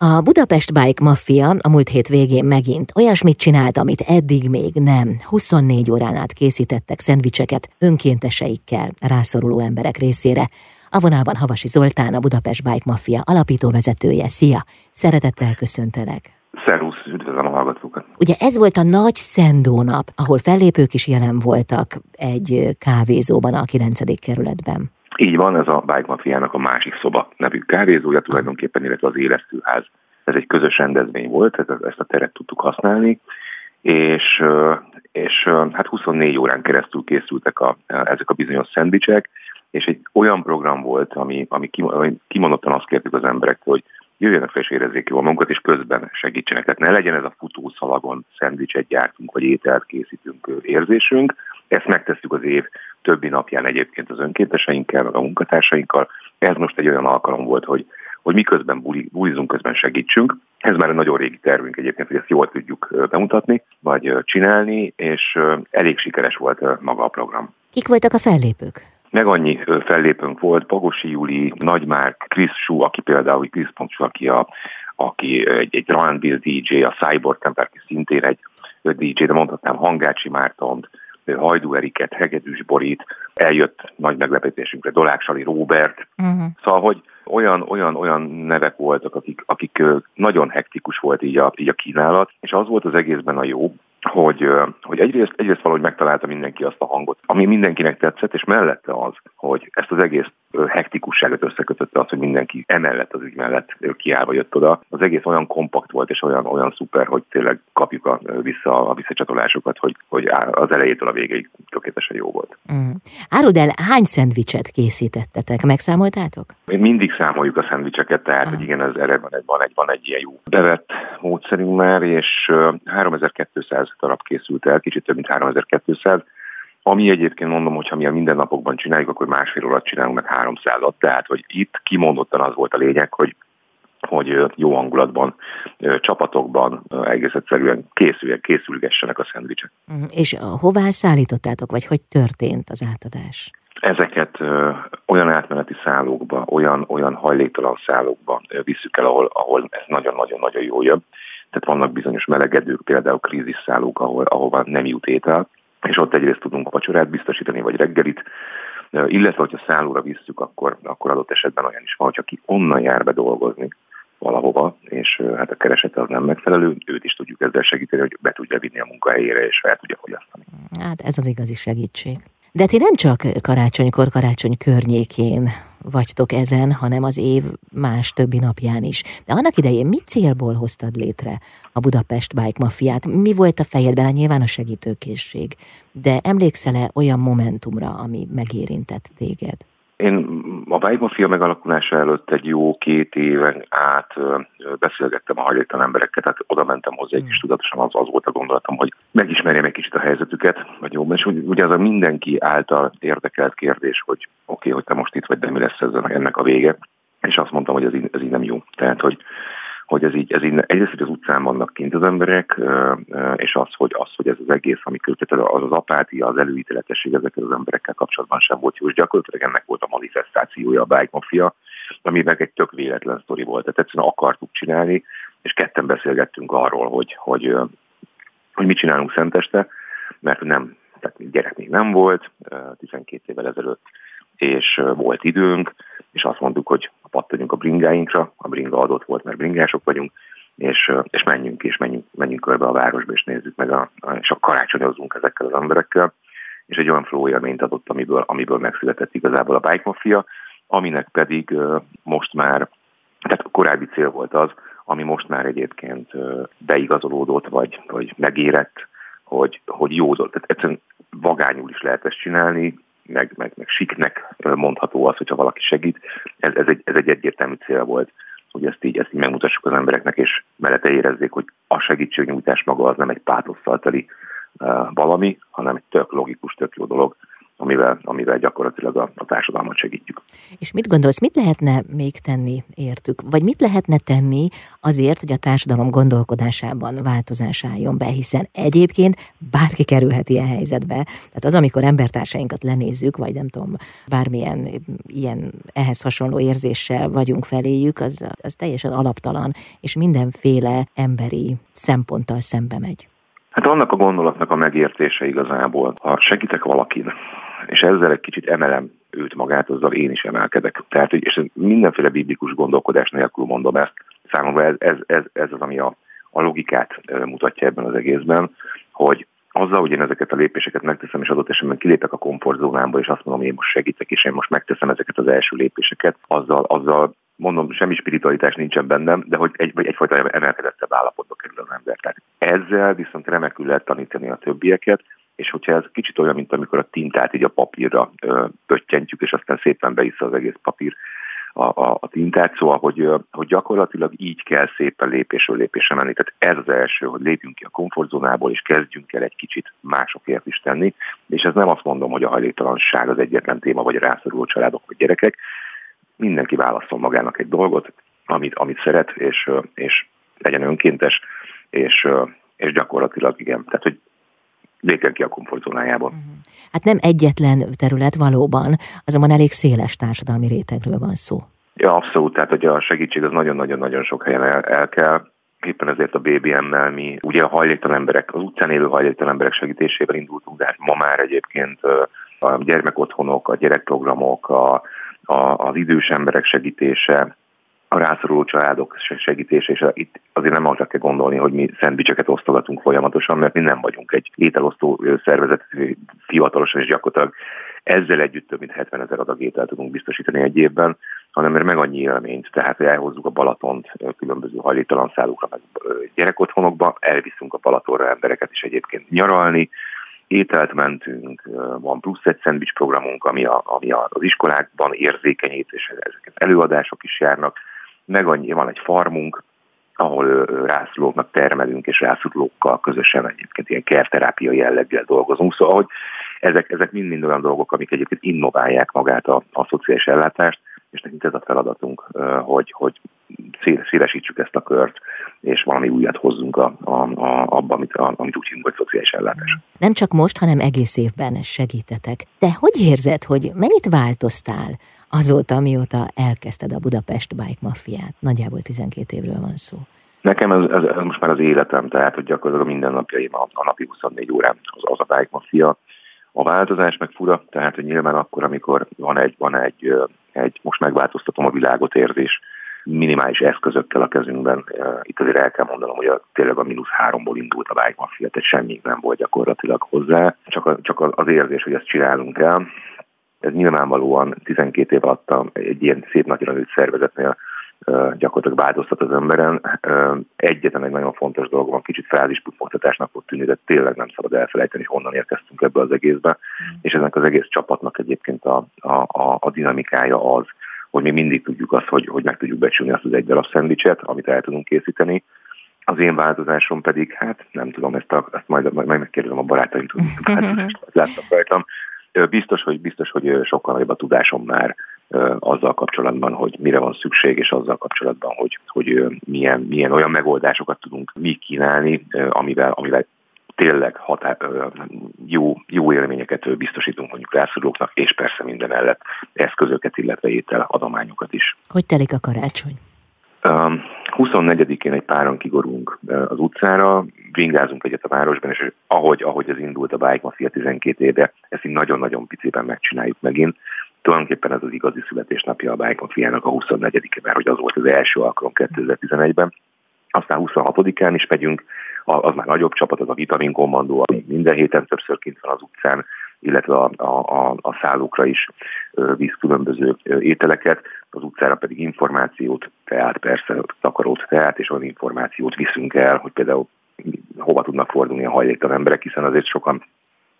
A Budapest Bike Mafia a múlt hét végén megint olyasmit csinált, amit eddig még nem. 24 órán át készítettek szendvicseket önkénteseikkel, rászoruló emberek részére. A vonalban Havasi Zoltán, a Budapest Bike Mafia alapító vezetője. Szia! Szeretettel köszöntelek! Szervusz, üdvözlöm a hallgatókat! Ugye ez volt a nagy Szendó nap, ahol fellépők is jelen voltak egy kávézóban a 9. kerületben. Így van, ez a Bike Mafiának a másik szoba nevű kávézója tulajdonképpen, illetve az élesztőház. Ez egy közös rendezvény volt, ezt a teret tudtuk használni, és, és hát 24 órán keresztül készültek a, ezek a bizonyos szendvicsek, és egy olyan program volt, ami, ami kimondottan azt kértük az emberektől, hogy jöjjenek fel és érezzék jól magukat, és közben segítsenek. Tehát ne legyen ez a futószalagon szendvicset gyártunk, vagy ételt készítünk érzésünk. Ezt megtesszük az év többi napján egyébként az önkénteseinkkel, meg a munkatársainkkal. Ez most egy olyan alkalom volt, hogy, hogy miközben buli, bulizunk, közben segítsünk. Ez már egy nagyon régi tervünk egyébként, hogy ezt jól tudjuk bemutatni, vagy csinálni, és elég sikeres volt maga a program. Kik voltak a fellépők? meg annyi fellépőnk volt, Pagosi Júli, Nagymárk, Chris Schuh, aki például Chris Pontus, aki, a, aki egy, egy R&B DJ, a Cyborg Temper, aki szintén egy DJ, de mondhatnám Hangácsi Mártont, Hajdú Eriket, Hegedűs Borit, eljött nagy meglepetésünkre Doláksali Robert. Uh-huh. Szóval, hogy olyan, olyan, olyan nevek voltak, akik, akik nagyon hektikus volt így a, így a kínálat, és az volt az egészben a jó, hogy, hogy egyrészt, egyrészt valahogy megtalálta mindenki azt a hangot, ami mindenkinek tetszett, és mellette az, hogy ezt az egész hektikusságot összekötötte az, hogy mindenki emellett az ügy mellett kiállva jött oda. Az egész olyan kompakt volt, és olyan, olyan szuper, hogy tényleg kapjuk a, vissza a visszacsatolásokat, hogy, hogy az elejétől a végéig tökéletesen jó volt. Mm. Áruld el, hány szendvicset készítettetek? Megszámoltátok? Mi mindig számoljuk a szendvicseket, tehát mm. hogy igen, ez erre van egy, van egy, van egy ilyen jó bevett módszerünk már, és 3200 darab készült el, kicsit több mint 3200 ami egyébként mondom, hogy ha mi a mindennapokban csináljuk, akkor másfél órát csinálunk meg 300 Tehát, hogy itt kimondottan az volt a lényeg, hogy hogy jó hangulatban, csapatokban egész egyszerűen készüljenek, készülgessenek a szendvicsek. Mhm. És hová szállítottátok, vagy hogy történt az átadás? Ezeket olyan átmeneti szállókba, olyan, olyan hajléktalan szállókba visszük el, ahol, ahol ez nagyon-nagyon-nagyon jó jön. Tehát vannak bizonyos melegedők, például krízisszállók, ahol, ahova nem jut étel, és ott egyrészt tudunk vacsorát biztosítani, vagy reggelit, illetve, hogyha szállóra visszük, akkor, akkor adott esetben olyan is van, hogyha ki onnan jár be dolgozni valahova, és hát a keresete az nem megfelelő, őt is tudjuk ezzel segíteni, hogy be tudja vinni a munkahelyére, és fel tudja fogyasztani. Hát ez az igazi segítség. De ti nem csak karácsonykor, karácsony környékén vagytok ezen, hanem az év más többi napján is. De annak idején mit célból hoztad létre a Budapest Bike Mafiát? Mi volt a fejedben? Hát nyilván a segítőkészség. De emlékszel-e olyan momentumra, ami megérintett téged? Én a Bike Mafia megalakulása előtt egy jó két éven át beszélgettem a hajléktalan emberekkel, tehát oda mentem hozzá egy kis tudatosan, az, az volt a gondolatom, hogy megismerjem egy kicsit a helyzetüket, vagy jó, és ugye az a mindenki által érdekelt kérdés, hogy oké, okay, hogy te most itt vagy, de mi lesz ezzel, ennek a vége, és azt mondtam, hogy ez így, ez így nem jó. Tehát, hogy hogy ez így, ez így egyrészt, hogy az utcán vannak kint az emberek, és az, hogy, az, hogy ez az egész, ami tehát az, az apátia, az előítéletesség ezekkel az emberekkel kapcsolatban sem volt jó, és gyakorlatilag ennek volt a manifestációja a Bike Mafia, ami meg egy tök véletlen sztori volt. Tehát egyszerűen akartuk csinálni, és ketten beszélgettünk arról, hogy, hogy, hogy mit csinálunk Szenteste, mert nem, tehát gyerek még nem volt, 12 évvel ezelőtt, és volt időnk, és azt mondtuk, bringáinkra, a bringa adott volt, mert bringások vagyunk, és, és menjünk és menjünk, menjünk körbe a városba, és nézzük meg, a, és a karácsonyozunk ezekkel az emberekkel, és egy olyan flow élményt adott, amiből, amiből megszületett igazából a Bike Mafia, aminek pedig most már, tehát korábbi cél volt az, ami most már egyébként beigazolódott, vagy, vagy megérett, hogy, hogy jó. Tehát egyszerűen vagányul is lehet ezt csinálni, meg, meg, meg siknek mondható az, hogyha valaki segít. Ez, ez, egy, ez egy egyértelmű cél volt, hogy ezt így, ezt így megmutassuk az embereknek, és mellette érezzék, hogy a segítségnyújtás maga az nem egy pátosszal uh, valami, hanem egy tök logikus, tök jó dolog, amivel, amivel gyakorlatilag a, a. És mit gondolsz, mit lehetne még tenni értük? Vagy mit lehetne tenni azért, hogy a társadalom gondolkodásában változás álljon be, hiszen egyébként bárki kerülhet ilyen helyzetbe. Tehát az, amikor embertársainkat lenézzük, vagy nem tudom, bármilyen ilyen ehhez hasonló érzéssel vagyunk feléjük, az, az teljesen alaptalan, és mindenféle emberi szemponttal szembe megy. Hát annak a gondolatnak a megértése igazából, ha segítek valakin, és ezzel egy kicsit emelem őt magát, azzal én is emelkedek. Tehát, és mindenféle biblikus gondolkodás nélkül mondom ezt, számomra ez, ez, ez, ez az, ami a, a logikát mutatja ebben az egészben, hogy azzal, hogy én ezeket a lépéseket megteszem, és adott esetben kilépek a komfortzónámba, és azt mondom, hogy én most segítek, és én most megteszem ezeket az első lépéseket, azzal, azzal mondom, semmi spiritualitás nincsen bennem, de hogy egy, vagy egyfajta emelkedettebb állapotba kerül az ember. Tehát ezzel viszont remekül lehet tanítani a többieket, és hogyha ez kicsit olyan, mint amikor a tintát így a papírra pöttyentjük, és aztán szépen beissza az egész papír a, a, a tintát, szóval, hogy, hogy gyakorlatilag így kell szépen lépésről lépésre menni. Tehát ez az első, hogy lépjünk ki a komfortzónából, és kezdjünk el egy kicsit másokért is tenni, és ez nem azt mondom, hogy a hajléktalanság az egyetlen téma, vagy a rászoruló családok vagy gyerekek, mindenki válaszol magának egy dolgot, amit, amit szeret, és, és legyen önkéntes, és, és gyakorlatilag igen. Tehát, hogy lépjen ki a komfortzónájából. Mhm. Hát nem egyetlen terület valóban, azonban elég széles társadalmi rétegről van szó. Ja, abszolút, tehát hogy a segítség az nagyon-nagyon-nagyon sok helyen el, el kell. Éppen ezért a BBM-mel mi ugye a hajléktalan emberek, az utcán élő hajléktalan emberek segítésével indultunk, de hát ma már egyébként a gyermekotthonok, a gyerekprogramok, a, a, az idős emberek segítése, a rászoruló családok segítése, és itt azért nem arra kell gondolni, hogy mi szendvicseket osztogatunk folyamatosan, mert mi nem vagyunk egy ételosztó szervezet, fiatalosan és gyakorlatilag ezzel együtt több mint 70 ezer adag ételt tudunk biztosítani egy évben, hanem mert meg annyi élményt, tehát hogy elhozzuk a Balatont különböző hajléktalan szállókra, meg gyerekotthonokba, elviszünk a Balatonra embereket is egyébként nyaralni, ételt mentünk, van plusz egy szendvics programunk, ami, a, ami az iskolákban érzékenyít, és ezeket előadások is járnak, meg annyi, van egy farmunk, ahol rászorulóknak termelünk, és rászorulókkal közösen egyébként ilyen kerterápia jelleggel dolgozunk. Szóval, hogy ezek, ezek mind-mind olyan dolgok, amik egyébként innoválják magát a, a szociális ellátást, és nekünk ez a feladatunk, hogy, hogy szélesítsük ezt a kört, és valami újat hozzunk a, a, a, abban, amit, a, amit úgy hívunk, hogy szociális ellátás. Nem csak most, hanem egész évben segítetek. De hogy érzed, hogy mennyit változtál azóta, mióta elkezdted a Budapest Bike Mafiát? Nagyjából 12 évről van szó. Nekem ez, ez, ez most már az életem, tehát hogy gyakorlatilag a mindennapjaim a, a napi 24 órán az, az a Bike Mafia. A változás meg fura, tehát hogy nyilván akkor, amikor van egy, van egy, egy most megváltoztatom a világot érzés, minimális eszközökkel a kezünkben. Itt azért el kell mondanom, hogy a, tényleg a mínusz háromból indult a Bike Mafia, tehát semmi nem volt gyakorlatilag hozzá. Csak, a, csak az érzés, hogy ezt csinálunk el. Ez nyilvánvalóan 12 év alatt egy ilyen szép nőtt szervezetnél gyakorlatilag változtat az emberen. Egyetlen egy nagyon fontos dolog van, kicsit frázisputmoktatásnak fog tűnni, de tényleg nem szabad elfelejteni, hogy honnan érkeztünk ebbe az egészbe. Mm. És ennek az egész csapatnak egyébként a, a, a, a dinamikája az, hogy mi mindig tudjuk azt, hogy, hogy meg tudjuk becsülni azt az egy darab szendvicset, amit el tudunk készíteni. Az én változásom pedig, hát nem tudom, ezt, a, ezt majd, majd megkérdezem a barátaimtól, láttam rajtam. Biztos, hogy, biztos, hogy sokkal nagyobb a tudásom már azzal kapcsolatban, hogy mire van szükség, és azzal kapcsolatban, hogy, hogy milyen, milyen olyan megoldásokat tudunk mi kínálni, amivel, amivel tényleg határ, jó, jó élményeket biztosítunk mondjuk rászorulóknak, és persze minden mellett eszközöket, illetve étel adományokat is. Hogy telik a karácsony? 24-én egy páran kigorulunk az utcára, vingázunk egyet a városban, és ahogy, ahogy ez indult a Bike Mafia 12 éve, ezt így nagyon-nagyon piciben megcsináljuk megint tulajdonképpen ez az igazi születésnapja a Bike Mafiának a 24-e, mert hogy az volt az első alkalom 2011-ben. Aztán 26-án is megyünk, az már nagyobb csapat, az a Vitamin Kommandó, ami minden héten többször kint van az utcán, illetve a, a, a szállókra is víz különböző ételeket, az utcára pedig információt, tehát persze takarót tehát, és olyan információt viszünk el, hogy például hova tudnak fordulni a hajléktalan emberek, hiszen azért sokan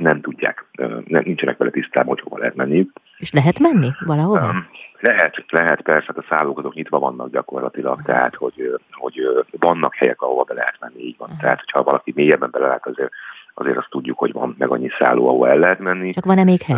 nem tudják, nem, nincsenek vele tisztában, hogy hova lehet menniük. És lehet menni valahova? Um, lehet, lehet, persze, hát a szállók azok nyitva vannak gyakorlatilag, uh-huh. tehát hogy, hogy vannak helyek, ahova be lehet menni, így van. Uh-huh. Tehát, hogyha valaki mélyebben belelát, azért, azért azt tudjuk, hogy van meg annyi szálló, ahol el lehet menni. Csak van-e még hely?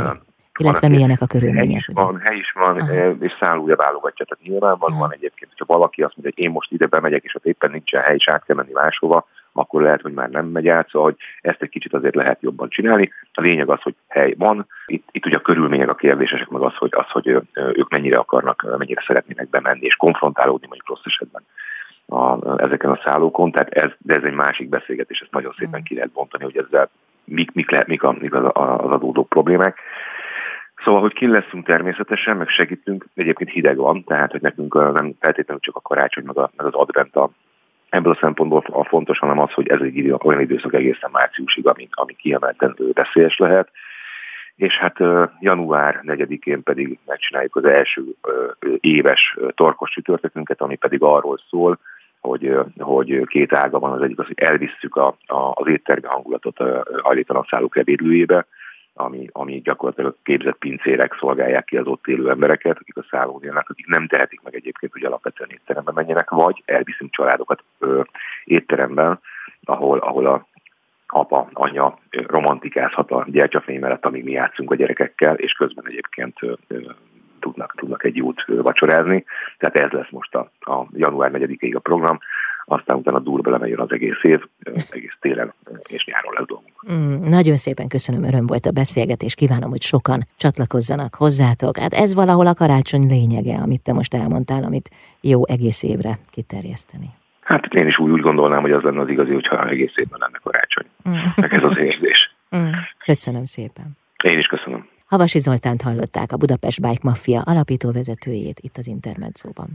Illetve milyenek a körülmények? Hely is van, hely is van, Aha. és szállója válogatja. Tehát nyilvánvalóan van egyébként, hogyha valaki azt mondja, hogy én most ide bemegyek, és ott éppen nincsen hely, és át kell menni máshova, akkor lehet, hogy már nem megy át, szóval hogy ezt egy kicsit azért lehet jobban csinálni. A lényeg az, hogy hely van. Itt, itt ugye a körülmények a kérdésesek, meg az, hogy, az, hogy ők mennyire akarnak, mennyire szeretnének bemenni és konfrontálódni mondjuk rossz esetben a, ezeken a szállókon, tehát ez, de ez egy másik beszélgetés, ezt nagyon szépen ki lehet bontani, hogy ezzel mik, mik, lehet, mik, a, mik az, az adódó problémák. Szóval, hogy ki leszünk természetesen, meg segítünk, egyébként hideg van, tehát hogy nekünk nem feltétlenül csak a karácsony, meg, a, meg az advent a, ebből a szempontból a fontos, hanem az, hogy ez egy idő, olyan időszak egészen márciusig, ami, ami kiemelten veszélyes lehet. És hát január 4-én pedig megcsináljuk az első éves torkos csütörtökünket, ami pedig arról szól, hogy, hogy két ága van, az egyik az, hogy elvisszük a, a, az éttermi hangulatot a szállók ebédlőjébe, ami, ami gyakorlatilag képzett pincérek szolgálják ki az ott élő embereket, akik a szállón élnek, akik nem tehetik meg egyébként, hogy alapvetően étterembe menjenek, vagy elviszünk családokat ö, étteremben, ahol, ahol a apa, anya romantikázhat a gyertyafény mellett, amíg mi játszunk a gyerekekkel, és közben egyébként ö, tudnak, tudnak egy jót vacsorázni. Tehát ez lesz most a, a január 4-ig a program aztán utána durva lemegyön az egész év, egész télen és nyáron lesz dolgunk. Mm, nagyon szépen köszönöm, öröm volt a beszélgetés, kívánom, hogy sokan csatlakozzanak hozzátok. Hát ez valahol a karácsony lényege, amit te most elmondtál, amit jó egész évre kiterjeszteni. Hát én is úgy, úgy gondolnám, hogy az lenne az igazi, hogyha egész évben lenne karácsony. Mm. Ez az érzés. Mm. Köszönöm szépen. Én is köszönöm. Havasi Zoltánt hallották, a Budapest Bike Mafia alapító vezetőjét itt az Intermedzóban.